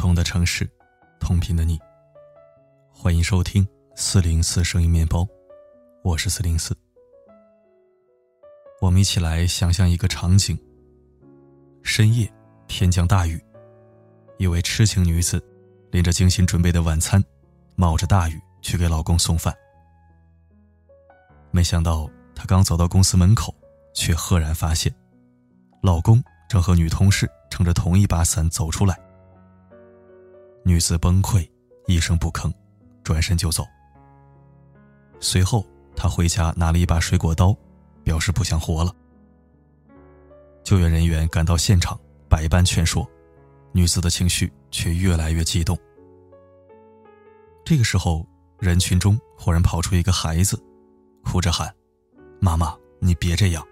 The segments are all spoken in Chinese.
同的城市，同频的你。欢迎收听四零四声音面包，我是四零四。我们一起来想象一个场景：深夜，天降大雨，一位痴情女子拎着精心准备的晚餐，冒着大雨去给老公送饭。没想到，她刚走到公司门口，却赫然发现，老公正和女同事撑着同一把伞走出来。女子崩溃，一声不吭，转身就走。随后，她回家拿了一把水果刀，表示不想活了。救援人员赶到现场，百般劝说，女子的情绪却越来越激动。这个时候，人群中忽然跑出一个孩子。哭着喊：“妈妈，你别这样。”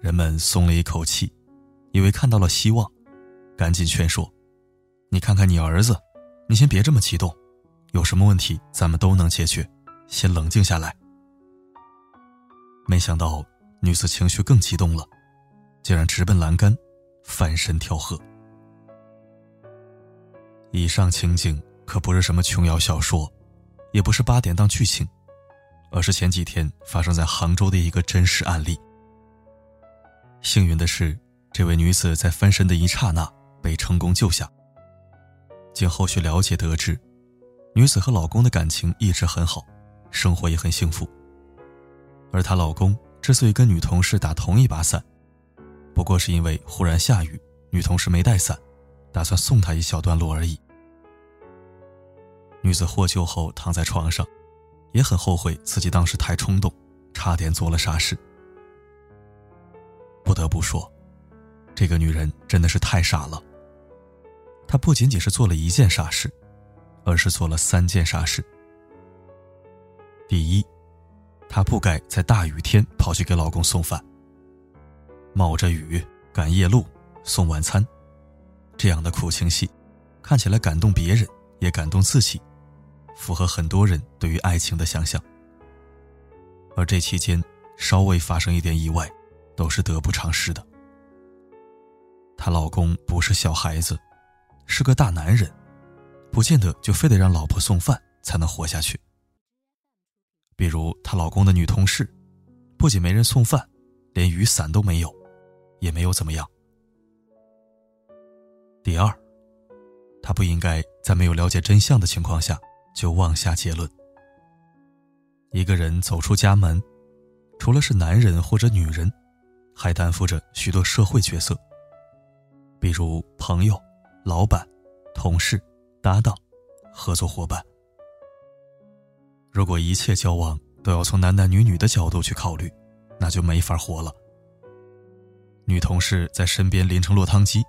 人们松了一口气，以为看到了希望，赶紧劝说：“你看看你儿子，你先别这么激动，有什么问题咱们都能解决，先冷静下来。”没想到女子情绪更激动了，竟然直奔栏杆，翻身跳河。以上情景可不是什么琼瑶小说，也不是八点档剧情。而是前几天发生在杭州的一个真实案例。幸运的是，这位女子在翻身的一刹那被成功救下。经后续了解得知，女子和老公的感情一直很好，生活也很幸福。而她老公之所以跟女同事打同一把伞，不过是因为忽然下雨，女同事没带伞，打算送她一小段路而已。女子获救后躺在床上。也很后悔自己当时太冲动，差点做了傻事。不得不说，这个女人真的是太傻了。她不仅仅是做了一件傻事，而是做了三件傻事。第一，她不该在大雨天跑去给老公送饭，冒着雨赶夜路送晚餐，这样的苦情戏，看起来感动别人，也感动自己。符合很多人对于爱情的想象，而这期间稍微发生一点意外，都是得不偿失的。她老公不是小孩子，是个大男人，不见得就非得让老婆送饭才能活下去。比如她老公的女同事，不仅没人送饭，连雨伞都没有，也没有怎么样。第二，她不应该在没有了解真相的情况下。就妄下结论。一个人走出家门，除了是男人或者女人，还担负着许多社会角色，比如朋友、老板、同事、搭档、合作伙伴。如果一切交往都要从男男女女的角度去考虑，那就没法活了。女同事在身边淋成落汤鸡，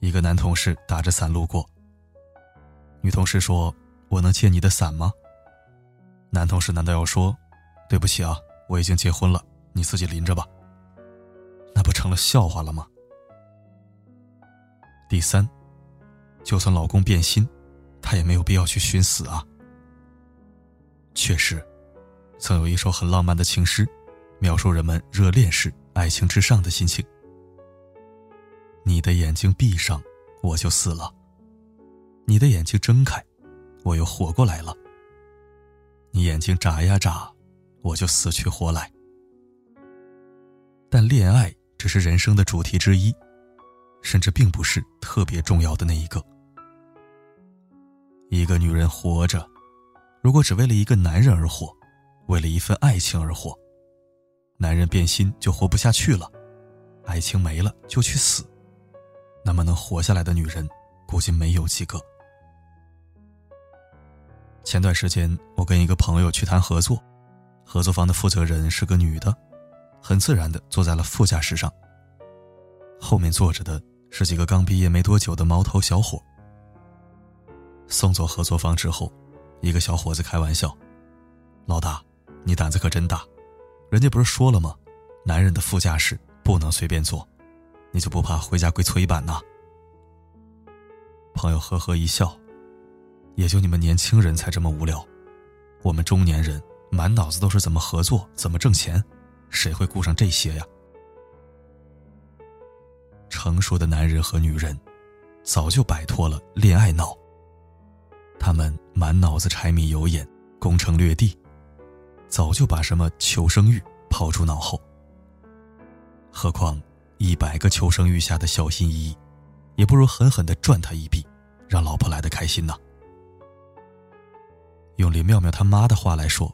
一个男同事打着伞路过。女同事说。我能借你的伞吗？男同事难道要说：“对不起啊，我已经结婚了，你自己淋着吧。”那不成了笑话了吗？第三，就算老公变心，他也没有必要去寻死啊。确实，曾有一首很浪漫的情诗，描述人们热恋时爱情至上的心情。你的眼睛闭上，我就死了；你的眼睛睁开。我又活过来了。你眼睛眨呀眨，我就死去活来。但恋爱只是人生的主题之一，甚至并不是特别重要的那一个。一个女人活着，如果只为了一个男人而活，为了一份爱情而活，男人变心就活不下去了，爱情没了就去死，那么能活下来的女人，估计没有几个。前段时间，我跟一个朋友去谈合作，合作方的负责人是个女的，很自然的坐在了副驾驶上。后面坐着的是几个刚毕业没多久的毛头小伙。送走合作方之后，一个小伙子开玩笑：“老大，你胆子可真大，人家不是说了吗？男人的副驾驶不能随便坐，你就不怕回家跪搓衣板呐？”朋友呵呵一笑。也就你们年轻人才这么无聊，我们中年人满脑子都是怎么合作、怎么挣钱，谁会顾上这些呀？成熟的男人和女人，早就摆脱了恋爱脑。他们满脑子柴米油盐、攻城略地，早就把什么求生欲抛诸脑后。何况一百个求生欲下的小心翼翼，也不如狠狠的赚他一笔，让老婆来的开心呢。用林妙妙他妈的话来说，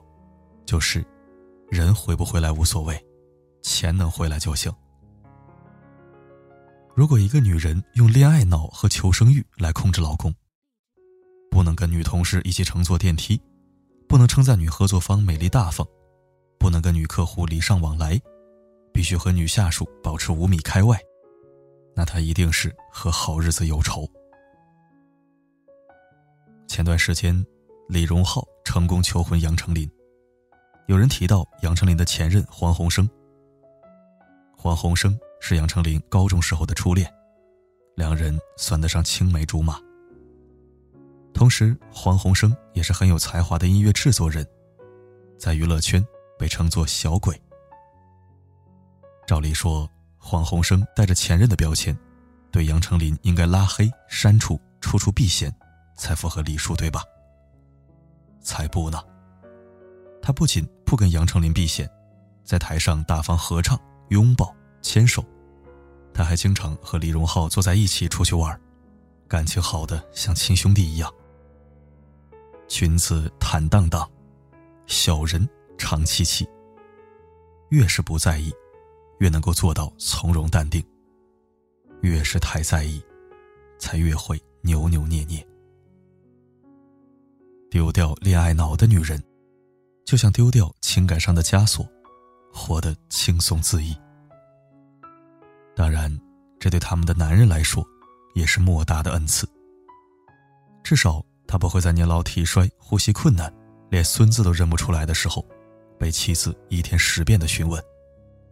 就是人回不回来无所谓，钱能回来就行。如果一个女人用恋爱脑和求生欲来控制老公，不能跟女同事一起乘坐电梯，不能称赞女合作方美丽大方，不能跟女客户礼尚往来。必须和女下属保持五米开外，那他一定是和好日子有仇。前段时间，李荣浩成功求婚杨丞琳，有人提到杨丞琳的前任黄鸿升。黄鸿升是杨丞琳高中时候的初恋，两人算得上青梅竹马。同时，黄鸿升也是很有才华的音乐制作人，在娱乐圈被称作“小鬼”。照理说，黄鸿升带着前任的标签，对杨丞琳应该拉黑、删除、处处避嫌，才符合礼数，对吧？才不呢！他不仅不跟杨丞琳避嫌，在台上大方合唱、拥抱、牵手，他还经常和李荣浩坐在一起出去玩，感情好的像亲兄弟一样。君子坦荡荡，小人常戚戚。越是不在意。越能够做到从容淡定。越是太在意，才越会扭扭捏捏。丢掉恋爱脑的女人，就像丢掉情感上的枷锁，活得轻松恣意。当然，这对他们的男人来说，也是莫大的恩赐。至少，他不会在年老体衰、呼吸困难、连孙子都认不出来的时候，被妻子一天十遍的询问。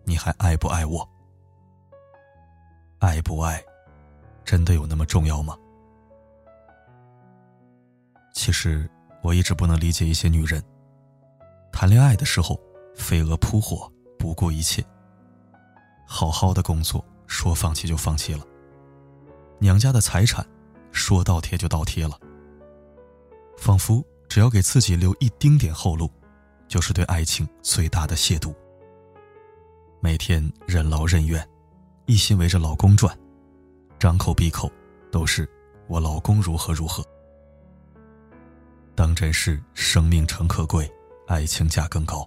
你还爱不爱我？爱不爱，真的有那么重要吗？其实我一直不能理解一些女人，谈恋爱的时候飞蛾扑火，不顾一切。好好的工作说放弃就放弃了，娘家的财产说倒贴就倒贴了，仿佛只要给自己留一丁点后路，就是对爱情最大的亵渎。每天任劳任怨，一心围着老公转，张口闭口都是我老公如何如何。当真是生命诚可贵，爱情价更高，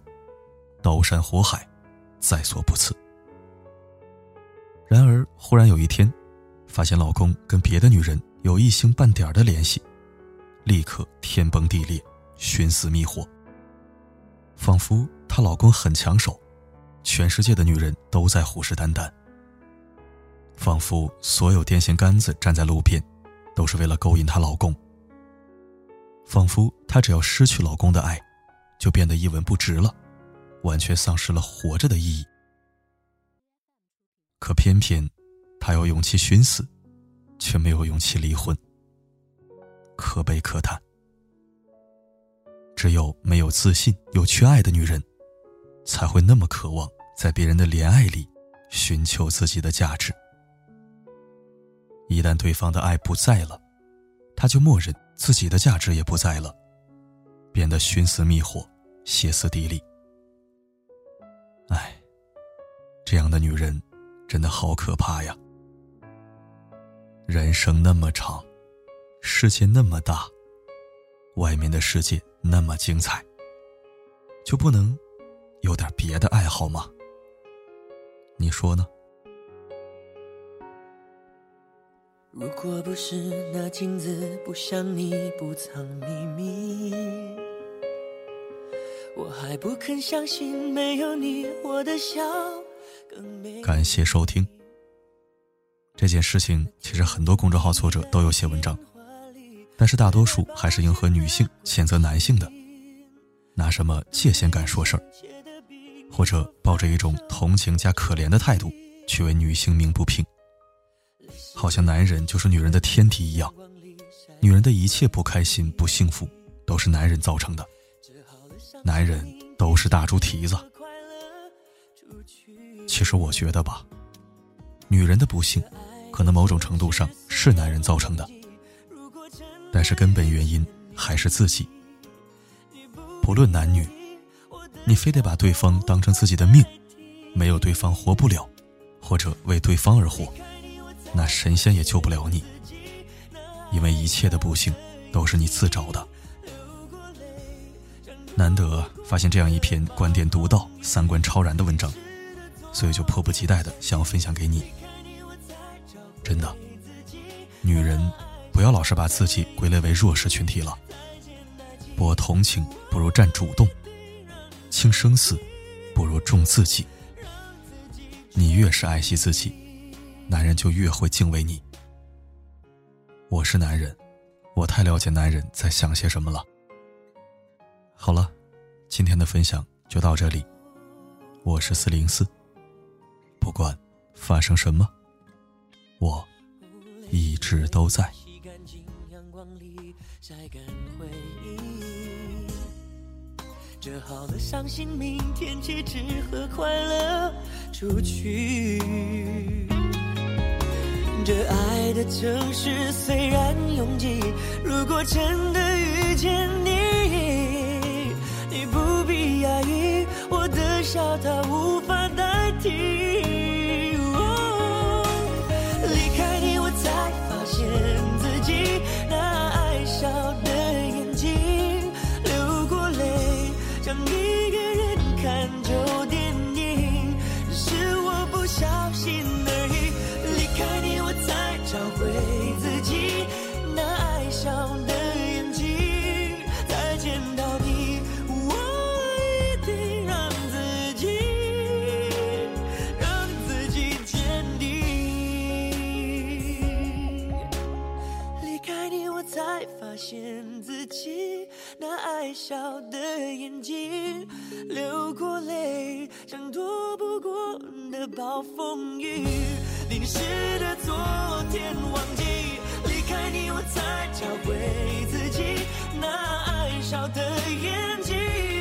刀山火海，在所不辞。然而，忽然有一天，发现老公跟别的女人有一星半点的联系，立刻天崩地裂，寻死觅活。仿佛她老公很抢手。全世界的女人都在虎视眈眈，仿佛所有电线杆子站在路边，都是为了勾引她老公。仿佛她只要失去老公的爱，就变得一文不值了，完全丧失了活着的意义。可偏偏，她有勇气寻死，却没有勇气离婚。可悲可叹。只有没有自信又缺爱的女人。才会那么渴望在别人的怜爱里寻求自己的价值。一旦对方的爱不在了，他就默认自己的价值也不在了，变得寻死觅活、歇斯底里。唉，这样的女人真的好可怕呀！人生那么长，世界那么大，外面的世界那么精彩，就不能？有点别的爱好吗？你说呢？如果不是那镜子不像你不藏秘密，我还不肯相信没有你我的笑更美。感谢收听。这件事情其实很多公众号作者都有写文章，但是大多数还是迎合女性谴责男性的，拿什么界限感说事儿。或者抱着一种同情加可怜的态度去为女性鸣不平，好像男人就是女人的天敌一样，女人的一切不开心、不幸福都是男人造成的，男人都是大猪蹄子。其实我觉得吧，女人的不幸可能某种程度上是男人造成的，但是根本原因还是自己。不论男女，你非得把对方当成自己的命，没有对方活不了，或者为对方而活，那神仙也救不了你，因为一切的不幸都是你自找的。难得发现这样一篇观点独到、三观超然的文章，所以就迫不及待的想要分享给你。真的，女人不要老是把自己归类为弱势群体了。博同情不如占主动，轻生死不如重自己。你越是爱惜自己，男人就越会敬畏你。我是男人，我太了解男人在想些什么了。好了，今天的分享就到这里。我是四零四，不管发生什么，我一直都在。折好了伤心，明天起只和快乐出去。这爱的城市虽然拥挤，如果真的遇见你。你不必压抑，我的笑他无法代替。发现自己那爱笑的眼睛流过泪，像躲不过的暴风雨。淋湿的昨天，忘记离开你，我才找回自己那爱笑的眼睛。